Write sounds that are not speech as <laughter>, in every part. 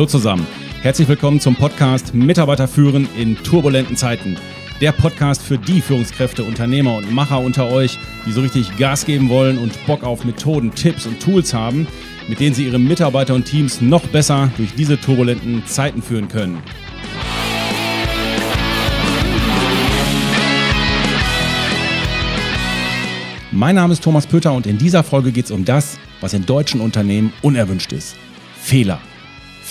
Hallo zusammen. Herzlich willkommen zum Podcast Mitarbeiter führen in turbulenten Zeiten. Der Podcast für die Führungskräfte, Unternehmer und Macher unter euch, die so richtig Gas geben wollen und Bock auf Methoden, Tipps und Tools haben, mit denen sie ihre Mitarbeiter und Teams noch besser durch diese turbulenten Zeiten führen können. Mein Name ist Thomas Pötter und in dieser Folge geht es um das, was in deutschen Unternehmen unerwünscht ist. Fehler.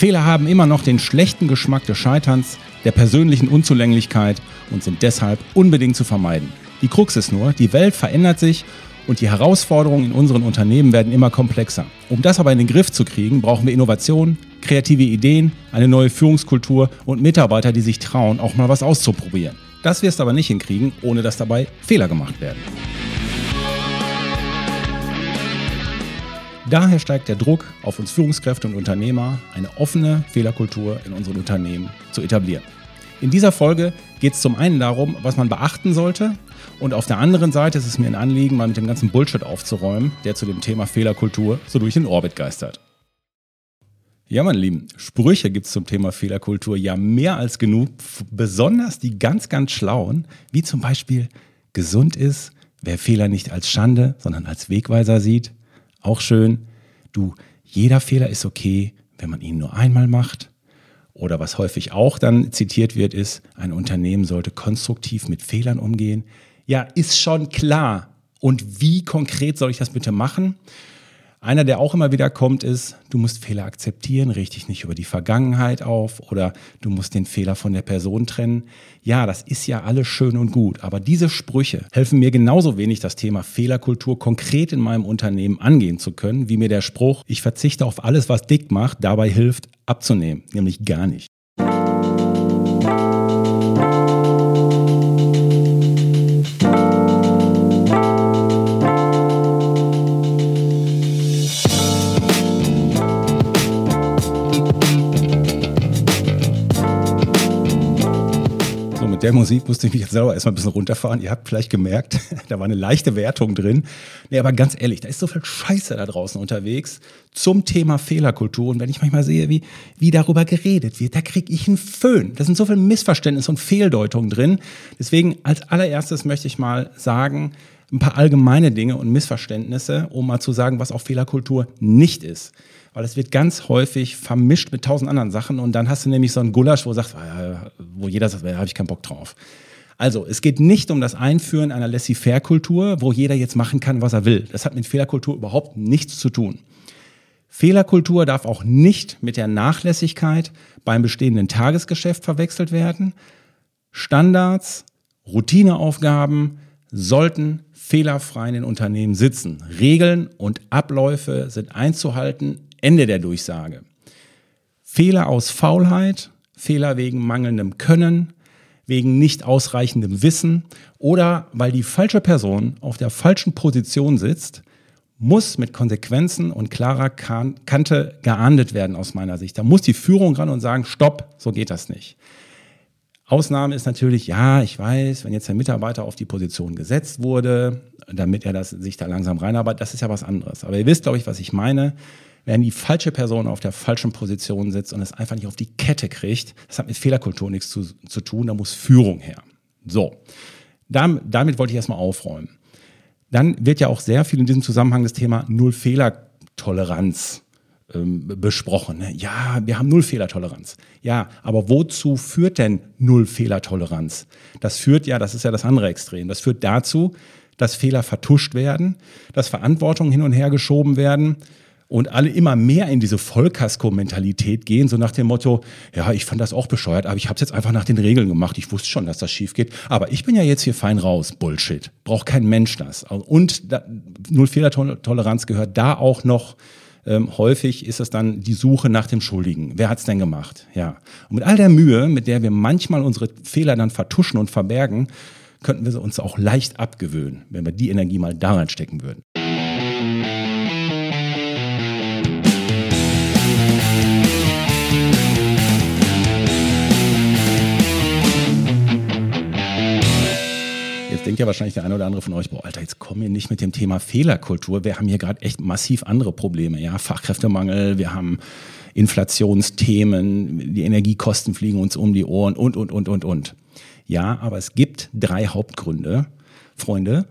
Fehler haben immer noch den schlechten Geschmack des Scheiterns, der persönlichen Unzulänglichkeit und sind deshalb unbedingt zu vermeiden. Die Krux ist nur, die Welt verändert sich und die Herausforderungen in unseren Unternehmen werden immer komplexer. Um das aber in den Griff zu kriegen, brauchen wir Innovation, kreative Ideen, eine neue Führungskultur und Mitarbeiter, die sich trauen, auch mal was auszuprobieren. Das wirst du aber nicht hinkriegen, ohne dass dabei Fehler gemacht werden. Daher steigt der Druck auf uns Führungskräfte und Unternehmer, eine offene Fehlerkultur in unseren Unternehmen zu etablieren. In dieser Folge geht es zum einen darum, was man beachten sollte, und auf der anderen Seite ist es mir ein Anliegen, mal mit dem ganzen Bullshit aufzuräumen, der zu dem Thema Fehlerkultur so durch den Orbit geistert. Ja, meine Lieben, Sprüche gibt es zum Thema Fehlerkultur ja mehr als genug, besonders die ganz, ganz schlauen, wie zum Beispiel gesund ist, wer Fehler nicht als Schande, sondern als Wegweiser sieht, auch schön, du, jeder Fehler ist okay, wenn man ihn nur einmal macht. Oder was häufig auch dann zitiert wird, ist, ein Unternehmen sollte konstruktiv mit Fehlern umgehen. Ja, ist schon klar. Und wie konkret soll ich das bitte machen? Einer, der auch immer wieder kommt, ist, du musst Fehler akzeptieren, richte dich nicht über die Vergangenheit auf oder du musst den Fehler von der Person trennen. Ja, das ist ja alles schön und gut, aber diese Sprüche helfen mir genauso wenig, das Thema Fehlerkultur konkret in meinem Unternehmen angehen zu können, wie mir der Spruch, ich verzichte auf alles, was dick macht, dabei hilft, abzunehmen, nämlich gar nicht. Mit der Musik musste ich mich jetzt selber erstmal ein bisschen runterfahren. Ihr habt vielleicht gemerkt, <laughs> da war eine leichte Wertung drin. Nee, aber ganz ehrlich, da ist so viel Scheiße da draußen unterwegs zum Thema Fehlerkultur. Und wenn ich manchmal sehe, wie, wie darüber geredet wird, da kriege ich einen Föhn. Da sind so viele Missverständnisse und Fehldeutungen drin. Deswegen als allererstes möchte ich mal sagen, ein paar allgemeine Dinge und Missverständnisse, um mal zu sagen, was auch Fehlerkultur nicht ist weil es wird ganz häufig vermischt mit tausend anderen Sachen und dann hast du nämlich so einen Gulasch, wo, sagt, ah, wo jeder sagt, da habe ich keinen Bock drauf. Also, es geht nicht um das Einführen einer Laissez-faire-Kultur, wo jeder jetzt machen kann, was er will. Das hat mit Fehlerkultur überhaupt nichts zu tun. Fehlerkultur darf auch nicht mit der Nachlässigkeit beim bestehenden Tagesgeschäft verwechselt werden. Standards, Routineaufgaben sollten fehlerfrei in den Unternehmen sitzen. Regeln und Abläufe sind einzuhalten, Ende der Durchsage. Fehler aus Faulheit, Fehler wegen mangelndem Können, wegen nicht ausreichendem Wissen oder weil die falsche Person auf der falschen Position sitzt, muss mit Konsequenzen und klarer Kante geahndet werden aus meiner Sicht. Da muss die Führung ran und sagen, stopp, so geht das nicht. Ausnahme ist natürlich, ja, ich weiß, wenn jetzt der Mitarbeiter auf die Position gesetzt wurde, damit er das, sich da langsam reinarbeitet, das ist ja was anderes. Aber ihr wisst, glaube ich, was ich meine wenn die falsche Person auf der falschen Position sitzt und es einfach nicht auf die Kette kriegt, das hat mit Fehlerkultur nichts zu, zu tun, da muss Führung her. So, damit, damit wollte ich erstmal aufräumen. Dann wird ja auch sehr viel in diesem Zusammenhang das Thema Null-Fehler-Toleranz ähm, besprochen. Ne? Ja, wir haben Null-Fehler-Toleranz. Ja, aber wozu führt denn Null-Fehler-Toleranz? Das führt ja, das ist ja das andere Extrem, das führt dazu, dass Fehler vertuscht werden, dass Verantwortungen hin und her geschoben werden, und alle immer mehr in diese Vollkasko-Mentalität gehen, so nach dem Motto, ja, ich fand das auch bescheuert, aber ich habe es jetzt einfach nach den Regeln gemacht. Ich wusste schon, dass das schief geht, aber ich bin ja jetzt hier fein raus. Bullshit. Braucht kein Mensch das. Und da, Null-Fehler-Toleranz gehört da auch noch ähm, häufig ist es dann die Suche nach dem Schuldigen. Wer hat's denn gemacht? Ja. Und mit all der Mühe, mit der wir manchmal unsere Fehler dann vertuschen und verbergen, könnten wir uns auch leicht abgewöhnen, wenn wir die Energie mal da reinstecken würden. Ja wahrscheinlich der eine oder andere von euch, boah, Alter, jetzt kommen wir nicht mit dem Thema Fehlerkultur. Wir haben hier gerade echt massiv andere Probleme. Ja, Fachkräftemangel, wir haben Inflationsthemen, die Energiekosten fliegen uns um die Ohren und, und, und, und, und. Ja, aber es gibt drei Hauptgründe, Freunde,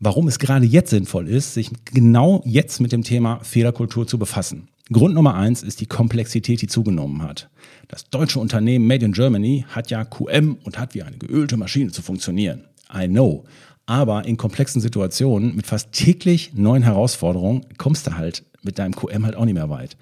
warum es gerade jetzt sinnvoll ist, sich genau jetzt mit dem Thema Fehlerkultur zu befassen. Grund Nummer eins ist die Komplexität, die zugenommen hat. Das deutsche Unternehmen Made in Germany hat ja QM und hat wie eine geölte Maschine zu funktionieren. I know. Aber in komplexen Situationen mit fast täglich neuen Herausforderungen kommst du halt mit deinem QM halt auch nicht mehr weit.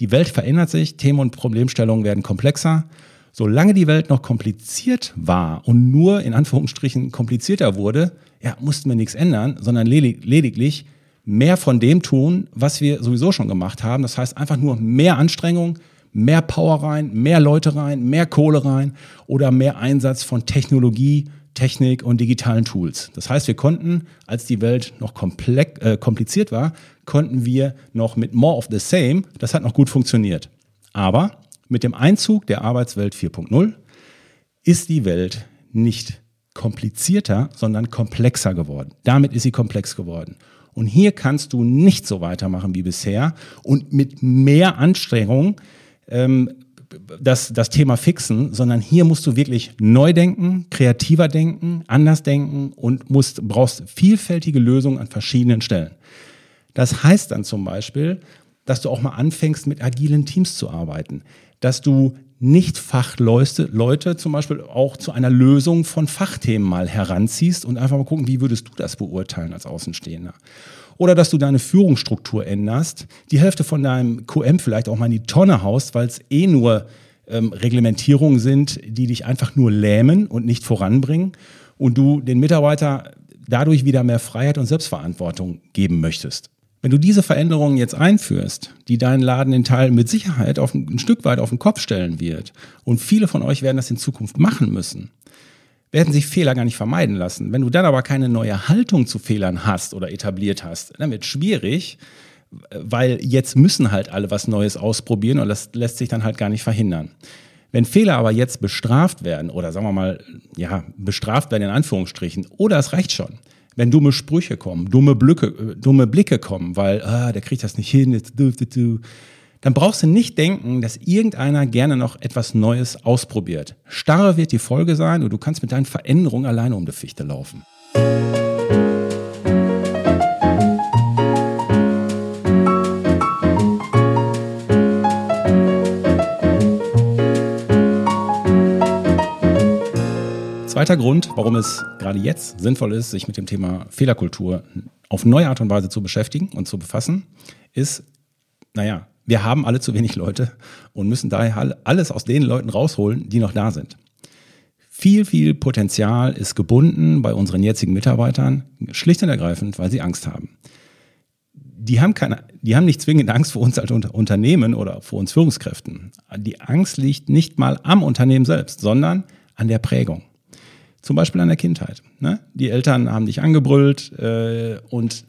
Die Welt verändert sich, Themen und Problemstellungen werden komplexer. Solange die Welt noch kompliziert war und nur in Anführungsstrichen komplizierter wurde, ja, mussten wir nichts ändern, sondern lediglich mehr von dem tun, was wir sowieso schon gemacht haben. Das heißt einfach nur mehr Anstrengung, mehr Power rein, mehr Leute rein, mehr Kohle rein oder mehr Einsatz von Technologie, Technik und digitalen Tools. Das heißt, wir konnten, als die Welt noch äh, kompliziert war, konnten wir noch mit More of the Same, das hat noch gut funktioniert. Aber mit dem Einzug der Arbeitswelt 4.0 ist die Welt nicht komplizierter, sondern komplexer geworden. Damit ist sie komplex geworden. Und hier kannst du nicht so weitermachen wie bisher und mit mehr Anstrengung ähm, das, das Thema fixen, sondern hier musst du wirklich neu denken, kreativer denken, anders denken und musst, brauchst vielfältige Lösungen an verschiedenen Stellen. Das heißt dann zum Beispiel, dass du auch mal anfängst, mit agilen Teams zu arbeiten, dass du nicht Fachleute Leute zum Beispiel auch zu einer Lösung von Fachthemen mal heranziehst und einfach mal gucken, wie würdest du das beurteilen als Außenstehender. Oder dass du deine Führungsstruktur änderst, die Hälfte von deinem QM vielleicht auch mal in die Tonne haust, weil es eh nur ähm, Reglementierungen sind, die dich einfach nur lähmen und nicht voranbringen und du den Mitarbeiter dadurch wieder mehr Freiheit und Selbstverantwortung geben möchtest. Wenn du diese Veränderungen jetzt einführst, die deinen Laden in Teilen mit Sicherheit auf ein, ein Stück weit auf den Kopf stellen wird, und viele von euch werden das in Zukunft machen müssen, werden sich Fehler gar nicht vermeiden lassen. Wenn du dann aber keine neue Haltung zu Fehlern hast oder etabliert hast, dann wird es schwierig, weil jetzt müssen halt alle was Neues ausprobieren und das lässt sich dann halt gar nicht verhindern. Wenn Fehler aber jetzt bestraft werden oder sagen wir mal, ja, bestraft werden in Anführungsstrichen, oder es reicht schon, wenn dumme Sprüche kommen, dumme Blicke, äh, dumme Blicke kommen, weil, ah, der kriegt das nicht hin, jetzt du, dann brauchst du nicht denken, dass irgendeiner gerne noch etwas Neues ausprobiert. Starre wird die Folge sein und du kannst mit deinen Veränderungen alleine um die Fichte laufen. Zweiter Grund, warum es gerade jetzt sinnvoll ist, sich mit dem Thema Fehlerkultur auf neue Art und Weise zu beschäftigen und zu befassen, ist, naja, wir haben alle zu wenig Leute und müssen daher alles aus den Leuten rausholen, die noch da sind. Viel, viel Potenzial ist gebunden bei unseren jetzigen Mitarbeitern, schlicht und ergreifend, weil sie Angst haben. Die haben, keine, die haben nicht zwingend Angst vor uns als Unternehmen oder vor uns Führungskräften. Die Angst liegt nicht mal am Unternehmen selbst, sondern an der Prägung. Zum Beispiel an der Kindheit. Ne? Die Eltern haben dich angebrüllt äh, und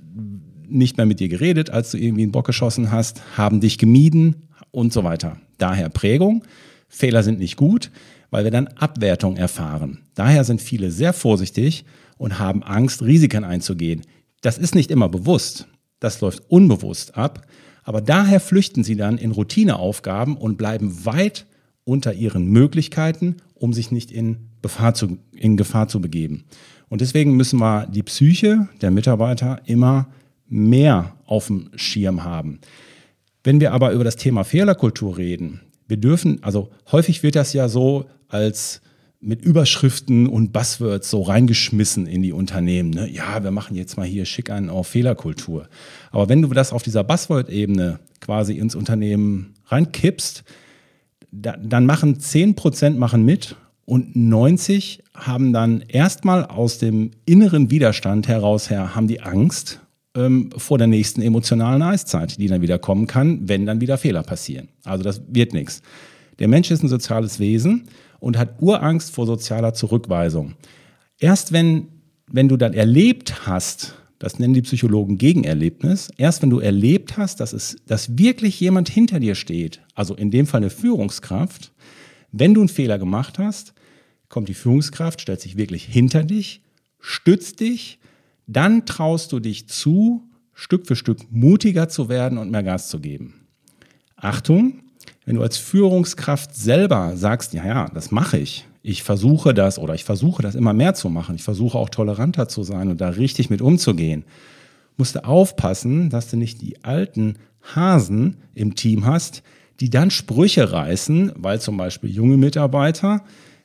nicht mehr mit dir geredet, als du irgendwie einen Bock geschossen hast, haben dich gemieden und so weiter. Daher Prägung. Fehler sind nicht gut, weil wir dann Abwertung erfahren. Daher sind viele sehr vorsichtig und haben Angst, Risiken einzugehen. Das ist nicht immer bewusst. Das läuft unbewusst ab. Aber daher flüchten sie dann in Routineaufgaben und bleiben weit unter ihren Möglichkeiten, um sich nicht in Gefahr zu, in Gefahr zu begeben. Und deswegen müssen wir die Psyche der Mitarbeiter immer mehr auf dem Schirm haben. Wenn wir aber über das Thema Fehlerkultur reden, wir dürfen, also häufig wird das ja so als mit Überschriften und Buzzwords so reingeschmissen in die Unternehmen. Ne? Ja, wir machen jetzt mal hier schick einen auf Fehlerkultur. Aber wenn du das auf dieser Buzzword-Ebene quasi ins Unternehmen reinkippst, da, dann machen 10% machen mit und 90 haben dann erstmal aus dem inneren Widerstand heraus her, haben die Angst ähm, vor der nächsten emotionalen Eiszeit, die dann wieder kommen kann, wenn dann wieder Fehler passieren. Also das wird nichts. Der Mensch ist ein soziales Wesen und hat Urangst vor sozialer Zurückweisung. Erst wenn, wenn du dann erlebt hast, das nennen die Psychologen Gegenerlebnis, erst wenn du erlebt hast, dass, es, dass wirklich jemand hinter dir steht, also in dem Fall eine Führungskraft, wenn du einen Fehler gemacht hast, kommt die Führungskraft, stellt sich wirklich hinter dich, stützt dich, dann traust du dich zu, Stück für Stück mutiger zu werden und mehr Gas zu geben. Achtung, wenn du als Führungskraft selber sagst, ja, ja, das mache ich, ich versuche das oder ich versuche das immer mehr zu machen, ich versuche auch toleranter zu sein und da richtig mit umzugehen, musst du aufpassen, dass du nicht die alten Hasen im Team hast, die dann Sprüche reißen, weil zum Beispiel junge Mitarbeiter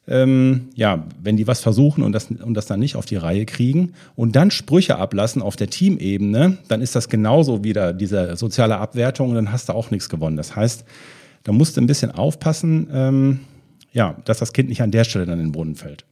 ähm, ja, wenn die was versuchen und das, und das dann nicht auf die Reihe kriegen und dann Sprüche ablassen auf der Teamebene, dann ist das genauso wieder diese soziale Abwertung und dann hast du auch nichts gewonnen. Das heißt, da musst du ein bisschen aufpassen, ähm, ja, dass das Kind nicht an der Stelle dann in den Brunnen fällt.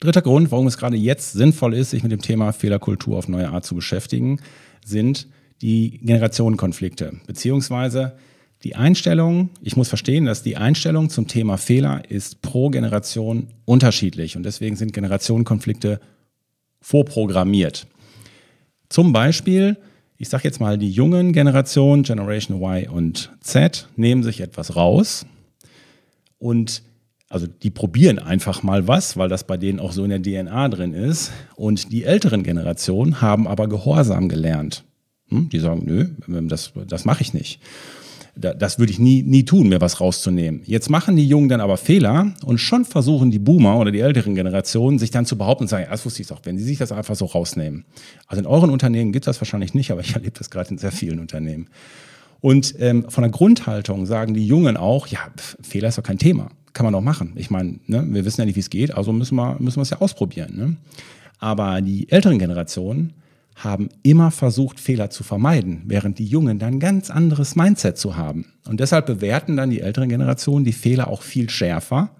Dritter Grund, warum es gerade jetzt sinnvoll ist, sich mit dem Thema Fehlerkultur auf neue Art zu beschäftigen, sind die Generationenkonflikte, beziehungsweise die Einstellung, ich muss verstehen, dass die Einstellung zum Thema Fehler ist pro Generation unterschiedlich und deswegen sind Generationenkonflikte vorprogrammiert. Zum Beispiel, ich sage jetzt mal, die jungen Generationen, Generation Y und Z, nehmen sich etwas raus und also die probieren einfach mal was, weil das bei denen auch so in der DNA drin ist. Und die älteren Generationen haben aber Gehorsam gelernt. Hm? Die sagen, nö, das, das mache ich nicht. Das würde ich nie, nie tun, mir was rauszunehmen. Jetzt machen die Jungen dann aber Fehler und schon versuchen die Boomer oder die älteren Generationen sich dann zu behaupten und sagen, das wusste ich doch, wenn sie sich das einfach so rausnehmen. Also in euren Unternehmen gibt es das wahrscheinlich nicht, aber ich erlebe das gerade in sehr vielen Unternehmen. Und ähm, von der Grundhaltung sagen die Jungen auch, ja, Fehler ist doch kein Thema kann man auch machen. Ich meine, ne, wir wissen ja nicht, wie es geht, also müssen wir, müssen wir es ja ausprobieren. Ne? Aber die älteren Generationen haben immer versucht, Fehler zu vermeiden, während die Jungen dann ein ganz anderes Mindset zu haben. Und deshalb bewerten dann die älteren Generationen die Fehler auch viel schärfer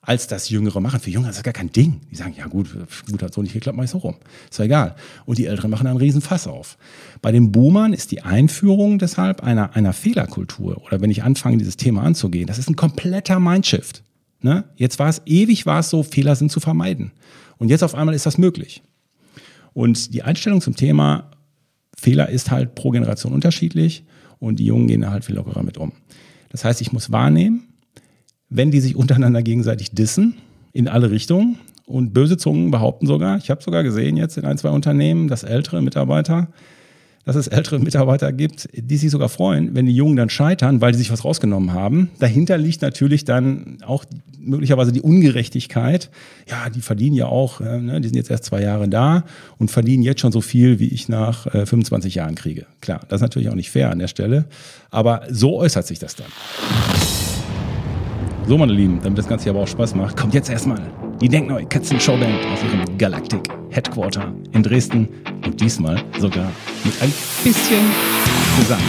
als das Jüngere machen. Für Jüngere ist das gar kein Ding. Die sagen, ja gut, gut hat so nicht geklappt, mach ich so rum. Ist ja egal. Und die Älteren machen einen riesen Fass auf. Bei den Boomern ist die Einführung deshalb einer, einer Fehlerkultur oder wenn ich anfange, dieses Thema anzugehen, das ist ein kompletter Mindshift. Ne? Jetzt war es ewig, war es so, Fehler sind zu vermeiden. Und jetzt auf einmal ist das möglich. Und die Einstellung zum Thema Fehler ist halt pro Generation unterschiedlich und die Jungen gehen da halt viel lockerer mit um. Das heißt, ich muss wahrnehmen, wenn die sich untereinander gegenseitig dissen, in alle Richtungen. Und böse Zungen behaupten sogar, ich habe sogar gesehen jetzt in ein, zwei Unternehmen, dass ältere Mitarbeiter dass es ältere Mitarbeiter gibt, die sich sogar freuen, wenn die Jungen dann scheitern, weil die sich was rausgenommen haben. Dahinter liegt natürlich dann auch möglicherweise die Ungerechtigkeit. Ja, die verdienen ja auch, äh, ne, die sind jetzt erst zwei Jahre da und verdienen jetzt schon so viel, wie ich nach äh, 25 Jahren kriege. Klar, das ist natürlich auch nicht fair an der Stelle, aber so äußert sich das dann. So, meine Lieben, damit das Ganze hier aber auch Spaß macht, kommt jetzt erstmal die Denkneue Katzen Showband aus ihrem Galactic Headquarter in Dresden und diesmal sogar mit ein bisschen Gesang.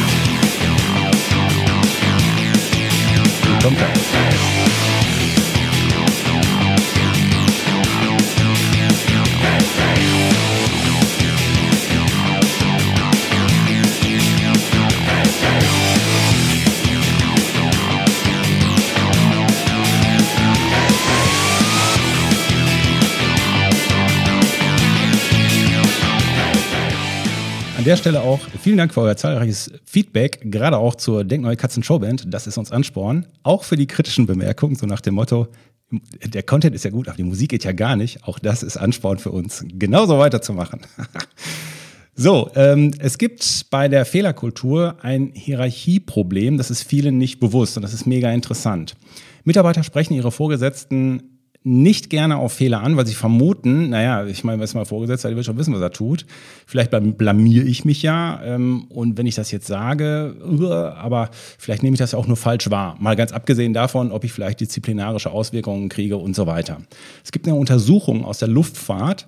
Kommt der Stelle auch vielen Dank für euer zahlreiches Feedback, gerade auch zur Denkneue Katzen Showband. Das ist uns Ansporn. Auch für die kritischen Bemerkungen, so nach dem Motto, der Content ist ja gut, aber die Musik geht ja gar nicht. Auch das ist Ansporn für uns, genauso weiterzumachen. <laughs> So, ähm, es gibt bei der Fehlerkultur ein Hierarchieproblem, das ist vielen nicht bewusst und das ist mega interessant. Mitarbeiter sprechen ihre Vorgesetzten nicht gerne auf Fehler an, weil sie vermuten, naja, ich meine, was mal vorgesetzt hat, der wird schon wissen, was er tut. Vielleicht blamier ich mich ja. Ähm, und wenn ich das jetzt sage, aber vielleicht nehme ich das ja auch nur falsch wahr. Mal ganz abgesehen davon, ob ich vielleicht disziplinarische Auswirkungen kriege und so weiter. Es gibt eine Untersuchung aus der Luftfahrt,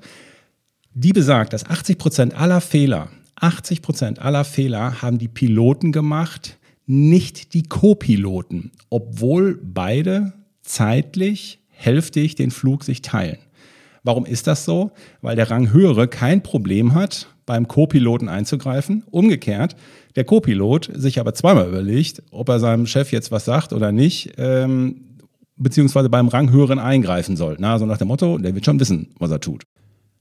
die besagt, dass 80 Prozent aller Fehler, 80 Prozent aller Fehler haben die Piloten gemacht, nicht die Co-Piloten, obwohl beide zeitlich hälftig den Flug sich teilen. Warum ist das so? Weil der Ranghöhere kein Problem hat, beim Co-Piloten einzugreifen. Umgekehrt, der Co-Pilot sich aber zweimal überlegt, ob er seinem Chef jetzt was sagt oder nicht, ähm, beziehungsweise beim Ranghöheren eingreifen soll. Na, so nach dem Motto, der wird schon wissen, was er tut.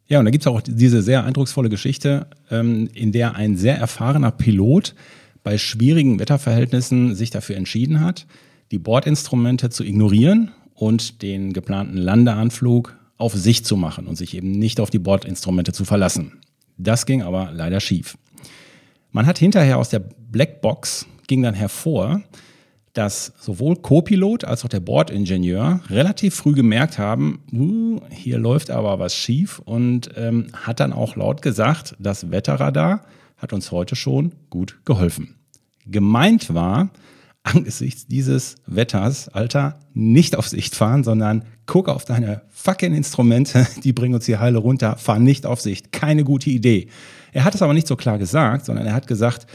Ja, und da gibt es auch diese sehr eindrucksvolle Geschichte, ähm, in der ein sehr erfahrener Pilot bei schwierigen Wetterverhältnissen sich dafür entschieden hat, die Bordinstrumente zu ignorieren und den geplanten Landeanflug auf sich zu machen und sich eben nicht auf die Bordinstrumente zu verlassen. Das ging aber leider schief. Man hat hinterher aus der Blackbox ging dann hervor, dass sowohl Co-Pilot als auch der Bordingenieur relativ früh gemerkt haben, uh, hier läuft aber was schief und ähm, hat dann auch laut gesagt, das Wetterradar hat uns heute schon gut geholfen. Gemeint war, angesichts dieses Wetters, Alter, nicht auf Sicht fahren, sondern guck auf deine fucking Instrumente, <laughs> die bringen uns hier heile runter, fahr nicht auf Sicht. Keine gute Idee. Er hat es aber nicht so klar gesagt, sondern er hat gesagt,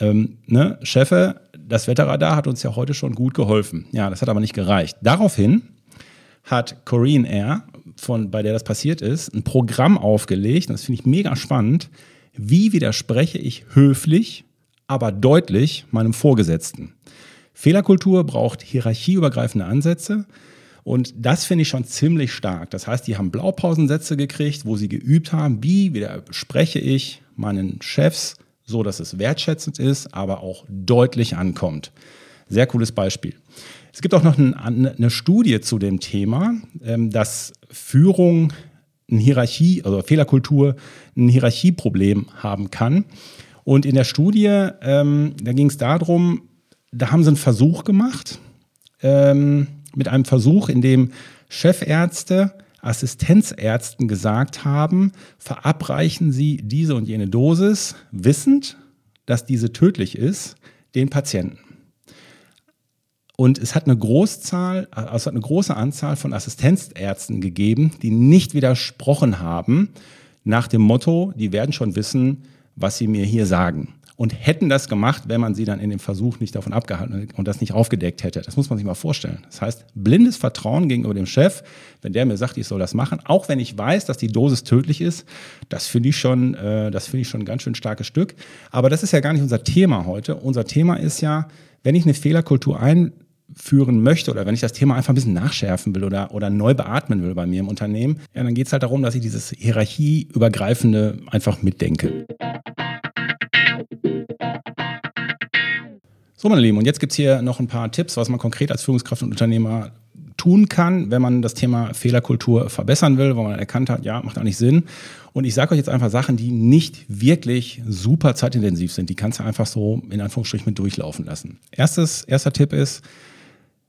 ähm, ne, Chefe, das Wetterradar hat uns ja heute schon gut geholfen. Ja, das hat aber nicht gereicht. Daraufhin hat Korean Air, von, bei der das passiert ist, ein Programm aufgelegt, und das finde ich mega spannend. Wie widerspreche ich höflich, aber deutlich meinem Vorgesetzten? Fehlerkultur braucht hierarchieübergreifende Ansätze. Und das finde ich schon ziemlich stark. Das heißt, die haben Blaupausensätze gekriegt, wo sie geübt haben, wie widerspreche ich meinen Chefs, so dass es wertschätzend ist, aber auch deutlich ankommt. Sehr cooles Beispiel. Es gibt auch noch eine Studie zu dem Thema, ähm, dass Führung eine Hierarchie, also Fehlerkultur, ein Hierarchieproblem haben kann. Und in der Studie, ähm, da ging es darum, da haben sie einen Versuch gemacht, ähm, mit einem Versuch, in dem Chefärzte Assistenzärzten gesagt haben, verabreichen Sie diese und jene Dosis, wissend, dass diese tödlich ist, den Patienten. Und es hat eine Großzahl, also es hat eine große Anzahl von Assistenzärzten gegeben, die nicht widersprochen haben nach dem Motto, die werden schon wissen, was sie mir hier sagen und hätten das gemacht, wenn man sie dann in dem Versuch nicht davon abgehalten und das nicht aufgedeckt hätte. Das muss man sich mal vorstellen. Das heißt, blindes Vertrauen gegenüber dem Chef, wenn der mir sagt, ich soll das machen, auch wenn ich weiß, dass die Dosis tödlich ist, das finde ich schon, äh, das finde ich schon ein ganz schön starkes Stück. Aber das ist ja gar nicht unser Thema heute. Unser Thema ist ja, wenn ich eine Fehlerkultur einführen möchte oder wenn ich das Thema einfach ein bisschen nachschärfen will oder, oder neu beatmen will bei mir im Unternehmen, ja, dann geht es halt darum, dass ich dieses hierarchieübergreifende einfach mitdenke. So, meine Lieben, und jetzt gibt es hier noch ein paar Tipps, was man konkret als Führungskraft und Unternehmer tun kann, wenn man das Thema Fehlerkultur verbessern will, wo man erkannt hat, ja, macht eigentlich Sinn. Und ich sage euch jetzt einfach Sachen, die nicht wirklich super zeitintensiv sind. Die kannst du einfach so in Anführungsstrichen mit durchlaufen lassen. Erstes, erster Tipp ist,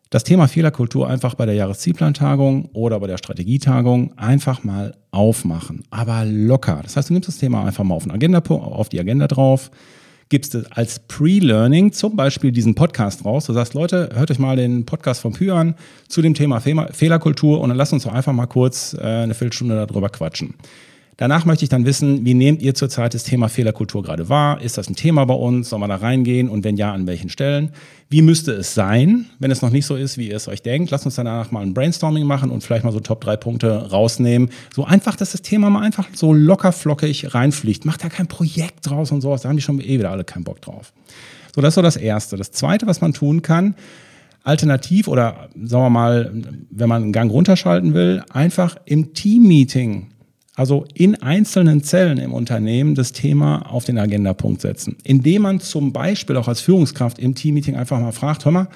das Thema Fehlerkultur einfach bei der Jahreszielplantagung oder bei der Strategietagung einfach mal aufmachen, aber locker. Das heißt, du nimmst das Thema einfach mal auf, Agenda, auf die Agenda drauf, gibst du als Pre-Learning zum Beispiel diesen Podcast raus. Du sagst, Leute, hört euch mal den Podcast vom Pü an zu dem Thema Fehlerkultur und dann lasst uns doch einfach mal kurz äh, eine Viertelstunde darüber quatschen. Danach möchte ich dann wissen, wie nehmt ihr zurzeit das Thema Fehlerkultur gerade wahr? Ist das ein Thema bei uns? Soll man da reingehen? Und wenn ja, an welchen Stellen? Wie müsste es sein, wenn es noch nicht so ist, wie ihr es euch denkt? Lasst uns danach mal ein Brainstorming machen und vielleicht mal so Top 3 Punkte rausnehmen. So einfach, dass das Thema mal einfach so locker flockig reinfliegt. Macht da kein Projekt draus und sowas. Da haben die schon eh wieder alle keinen Bock drauf. So, das ist so das Erste. Das Zweite, was man tun kann, alternativ oder sagen wir mal, wenn man einen Gang runterschalten will, einfach im Team-Meeting also in einzelnen Zellen im Unternehmen das Thema auf den Agendapunkt setzen, indem man zum Beispiel auch als Führungskraft im Teammeeting einfach mal fragt, hör mal,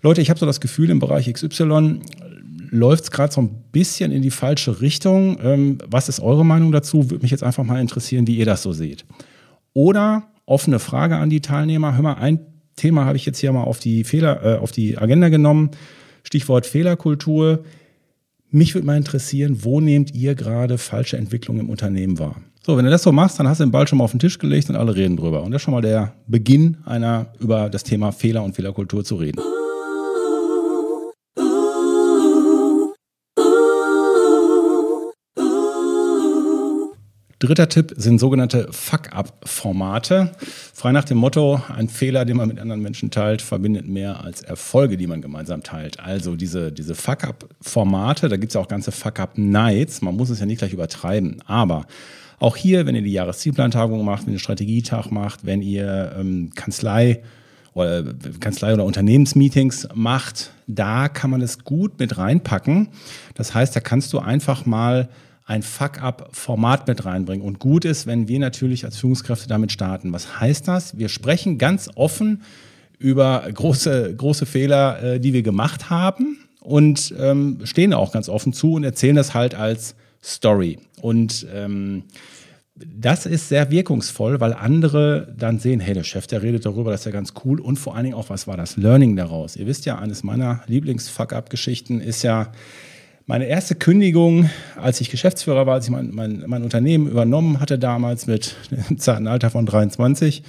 Leute, ich habe so das Gefühl, im Bereich XY läuft es gerade so ein bisschen in die falsche Richtung. Ähm, was ist eure Meinung dazu? Würde mich jetzt einfach mal interessieren, wie ihr das so seht. Oder offene Frage an die Teilnehmer. Hör mal, ein Thema habe ich jetzt hier mal auf die Fehler, äh, auf die Agenda genommen. Stichwort Fehlerkultur. Mich würde mal interessieren, wo nehmt ihr gerade falsche Entwicklungen im Unternehmen wahr? So, wenn du das so machst, dann hast du den Ball schon mal auf den Tisch gelegt und alle reden drüber. Und das ist schon mal der Beginn einer über das Thema Fehler und Fehlerkultur zu reden. Dritter Tipp sind sogenannte Fuck-up-Formate. Frei nach dem Motto, ein Fehler, den man mit anderen Menschen teilt, verbindet mehr als Erfolge, die man gemeinsam teilt. Also diese, diese Fuck-up-Formate, da gibt es ja auch ganze Fuck-up-Nights. Man muss es ja nicht gleich übertreiben. Aber auch hier, wenn ihr die Jahreszielplantagung macht, wenn ihr Strategietag macht, wenn ihr ähm, Kanzlei oder Kanzlei oder Unternehmensmeetings macht, da kann man es gut mit reinpacken. Das heißt, da kannst du einfach mal ein Fuck-up-Format mit reinbringen. Und gut ist, wenn wir natürlich als Führungskräfte damit starten. Was heißt das? Wir sprechen ganz offen über große, große Fehler, äh, die wir gemacht haben und ähm, stehen auch ganz offen zu und erzählen das halt als Story. Und ähm, das ist sehr wirkungsvoll, weil andere dann sehen, hey, der Chef, der redet darüber, das ist ja ganz cool. Und vor allen Dingen auch, was war das Learning daraus? Ihr wisst ja, eines meiner Lieblings-Fuck-Up-Geschichten ist ja, meine erste Kündigung, als ich Geschäftsführer war, als ich mein, mein, mein Unternehmen übernommen hatte damals mit <laughs> einem zarten Alter von 23,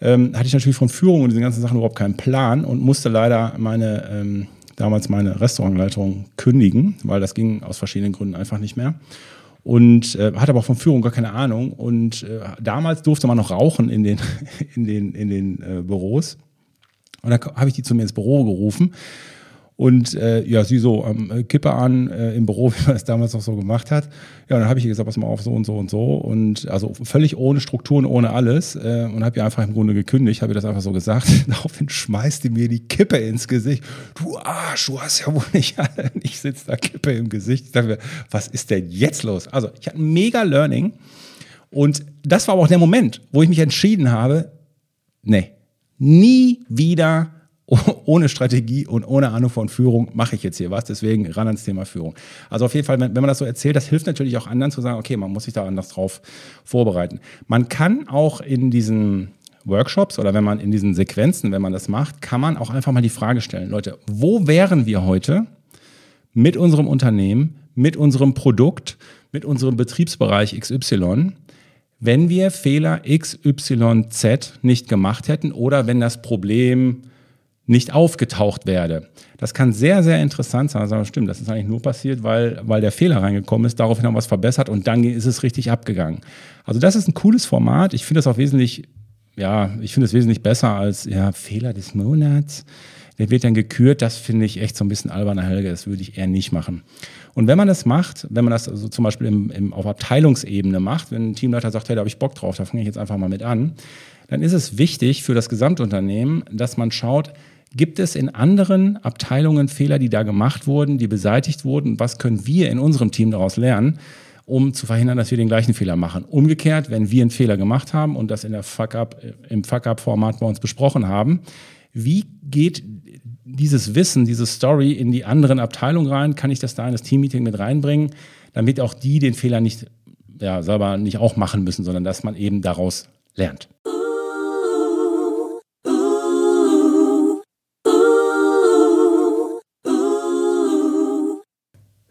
ähm, hatte ich natürlich von Führung und diesen ganzen Sachen überhaupt keinen Plan und musste leider meine, ähm, damals meine Restaurantleitung kündigen, weil das ging aus verschiedenen Gründen einfach nicht mehr. Und äh, hatte aber auch von Führung gar keine Ahnung. Und äh, damals durfte man noch rauchen in den, <laughs> in den, in den äh, Büros. Und da habe ich die zu mir ins Büro gerufen und äh, ja, sie so am äh, Kippe an äh, im Büro, <laughs> wie man es damals noch so gemacht hat. Ja, dann habe ich ihr gesagt, pass mal auf, so und so und so. Und also völlig ohne Strukturen, ohne alles. Äh, und habe ihr einfach im Grunde gekündigt, habe ihr das einfach so gesagt. <laughs> Daraufhin schmeißt die mir die Kippe ins Gesicht. Du Arsch, du hast ja wohl nicht alle. <laughs> Ich sitze da Kippe im Gesicht. Ich dachte mir, was ist denn jetzt los? Also, ich hatte ein mega Learning. Und das war aber auch der Moment, wo ich mich entschieden habe, nee, nie wieder <laughs> ohne Strategie und ohne Ahnung von Führung mache ich jetzt hier was. Deswegen ran ans Thema Führung. Also auf jeden Fall, wenn, wenn man das so erzählt, das hilft natürlich auch anderen zu sagen, okay, man muss sich da anders drauf vorbereiten. Man kann auch in diesen Workshops oder wenn man in diesen Sequenzen, wenn man das macht, kann man auch einfach mal die Frage stellen, Leute, wo wären wir heute mit unserem Unternehmen, mit unserem Produkt, mit unserem Betriebsbereich XY, wenn wir Fehler XYZ nicht gemacht hätten oder wenn das Problem nicht aufgetaucht werde. Das kann sehr, sehr interessant sein. Also stimmt, das ist eigentlich nur passiert, weil, weil der Fehler reingekommen ist, daraufhin haben wir was verbessert und dann ist es richtig abgegangen. Also das ist ein cooles Format. Ich finde das auch wesentlich, ja, ich finde es wesentlich besser als ja, Fehler des Monats. Der wird dann gekürt, das finde ich echt so ein bisschen alberner Helge, das würde ich eher nicht machen. Und wenn man das macht, wenn man das also zum Beispiel im, im, auf Abteilungsebene macht, wenn ein Teamleiter sagt, hey, da habe ich Bock drauf, da fange ich jetzt einfach mal mit an, dann ist es wichtig für das Gesamtunternehmen, dass man schaut, Gibt es in anderen Abteilungen Fehler, die da gemacht wurden, die beseitigt wurden? Was können wir in unserem Team daraus lernen, um zu verhindern, dass wir den gleichen Fehler machen? Umgekehrt, wenn wir einen Fehler gemacht haben und das in der Fuck-up, im Fuck-up-Format bei uns besprochen haben, wie geht dieses Wissen, diese Story in die anderen Abteilungen rein? Kann ich das da in das Teammeeting mit reinbringen, damit auch die den Fehler nicht ja, selber nicht auch machen müssen, sondern dass man eben daraus lernt?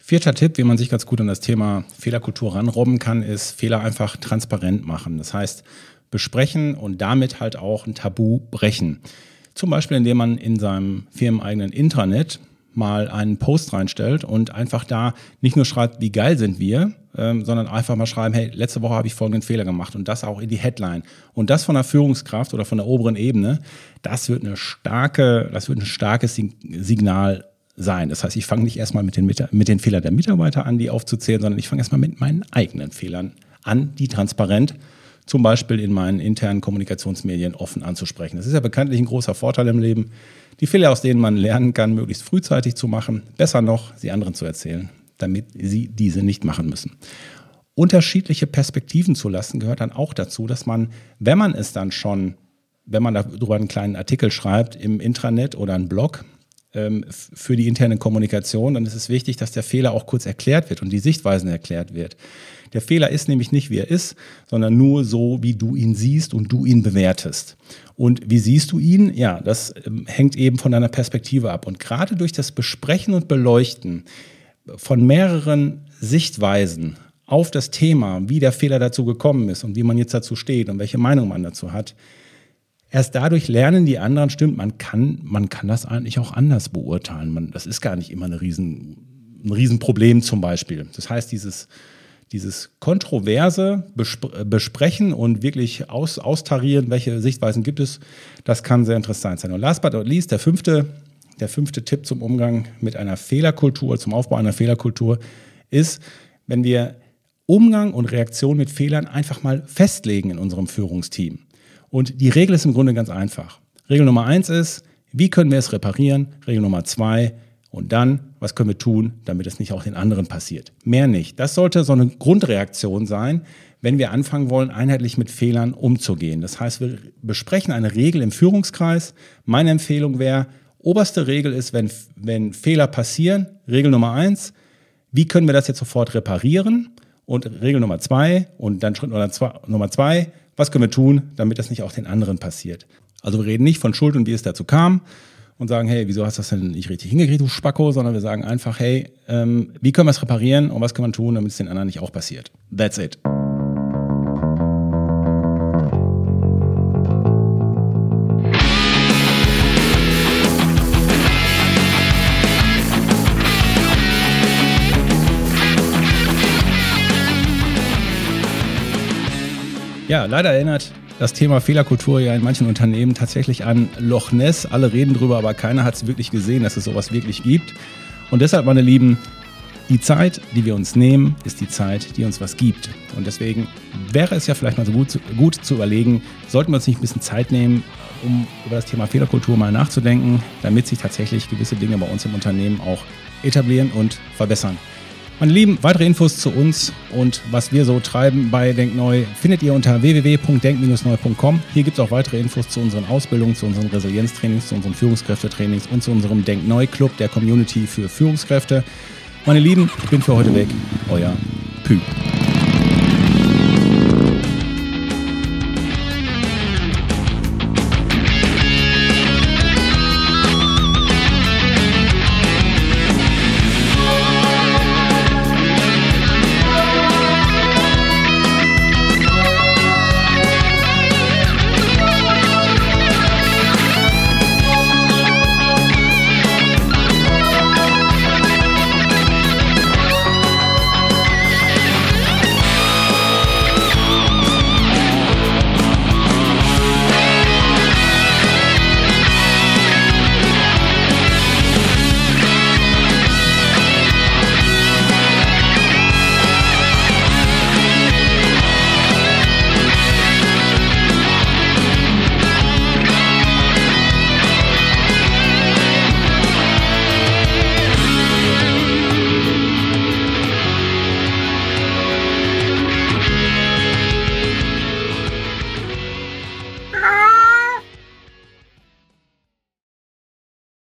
Vierter Tipp, wie man sich ganz gut an das Thema Fehlerkultur ranrobben kann, ist Fehler einfach transparent machen. Das heißt, besprechen und damit halt auch ein Tabu brechen. Zum Beispiel, indem man in seinem firmeneigenen Intranet mal einen Post reinstellt und einfach da nicht nur schreibt, wie geil sind wir, ähm, sondern einfach mal schreiben, hey, letzte Woche habe ich folgenden Fehler gemacht und das auch in die Headline. Und das von der Führungskraft oder von der oberen Ebene, das wird eine starke, das wird ein starkes Signal sein. Das heißt, ich fange nicht erstmal mit den, mit den Fehlern der Mitarbeiter an, die aufzuzählen, sondern ich fange erstmal mit meinen eigenen Fehlern an, die transparent zum Beispiel in meinen internen Kommunikationsmedien offen anzusprechen. Das ist ja bekanntlich ein großer Vorteil im Leben, die Fehler, aus denen man lernen kann, möglichst frühzeitig zu machen. Besser noch, sie anderen zu erzählen, damit sie diese nicht machen müssen. Unterschiedliche Perspektiven zu lassen gehört dann auch dazu, dass man, wenn man es dann schon, wenn man darüber einen kleinen Artikel schreibt im Intranet oder einen Blog, für die interne Kommunikation, dann ist es wichtig, dass der Fehler auch kurz erklärt wird und die Sichtweisen erklärt wird. Der Fehler ist nämlich nicht, wie er ist, sondern nur so, wie du ihn siehst und du ihn bewertest. Und wie siehst du ihn? Ja, das ähm, hängt eben von deiner Perspektive ab. Und gerade durch das Besprechen und Beleuchten von mehreren Sichtweisen auf das Thema, wie der Fehler dazu gekommen ist und wie man jetzt dazu steht und welche Meinung man dazu hat, Erst dadurch lernen die anderen, stimmt, man kann, man kann das eigentlich auch anders beurteilen. Man, das ist gar nicht immer eine riesen, ein Riesenproblem zum Beispiel. Das heißt, dieses, dieses kontroverse Bespr Besprechen und wirklich aus, austarieren, welche Sichtweisen gibt es, das kann sehr interessant sein. Und last but not least, der fünfte, der fünfte Tipp zum Umgang mit einer Fehlerkultur, zum Aufbau einer Fehlerkultur, ist, wenn wir Umgang und Reaktion mit Fehlern einfach mal festlegen in unserem Führungsteam. Und die Regel ist im Grunde ganz einfach. Regel Nummer eins ist, wie können wir es reparieren? Regel Nummer zwei, Und dann, was können wir tun, damit es nicht auch den anderen passiert? Mehr nicht. Das sollte so eine Grundreaktion sein, wenn wir anfangen wollen, einheitlich mit Fehlern umzugehen. Das heißt, wir besprechen eine Regel im Führungskreis. Meine Empfehlung wäre, oberste Regel ist, wenn, wenn Fehler passieren, Regel Nummer eins, wie können wir das jetzt sofort reparieren? Und Regel Nummer zwei und dann Schritt Nummer zwei, Nummer zwei, was können wir tun, damit das nicht auch den anderen passiert? Also wir reden nicht von Schuld und wie es dazu kam und sagen, hey, wieso hast du das denn nicht richtig hingekriegt, du Spacko, sondern wir sagen einfach, hey, ähm, wie können wir es reparieren und was kann man tun, damit es den anderen nicht auch passiert? That's it. Ja, leider erinnert das Thema Fehlerkultur ja in manchen Unternehmen tatsächlich an Loch Ness. Alle reden drüber, aber keiner hat es wirklich gesehen, dass es sowas wirklich gibt. Und deshalb, meine Lieben, die Zeit, die wir uns nehmen, ist die Zeit, die uns was gibt. Und deswegen wäre es ja vielleicht mal so gut, gut zu überlegen, sollten wir uns nicht ein bisschen Zeit nehmen, um über das Thema Fehlerkultur mal nachzudenken, damit sich tatsächlich gewisse Dinge bei uns im Unternehmen auch etablieren und verbessern. Meine Lieben, weitere Infos zu uns und was wir so treiben bei Denkneu findet ihr unter www.denk-neu.com. Hier gibt es auch weitere Infos zu unseren Ausbildungen, zu unseren Resilienztrainings, zu unseren Führungskräftetrainings und zu unserem Denkneu-Club der Community für Führungskräfte. Meine Lieben, ich bin für heute weg. Euer Pü.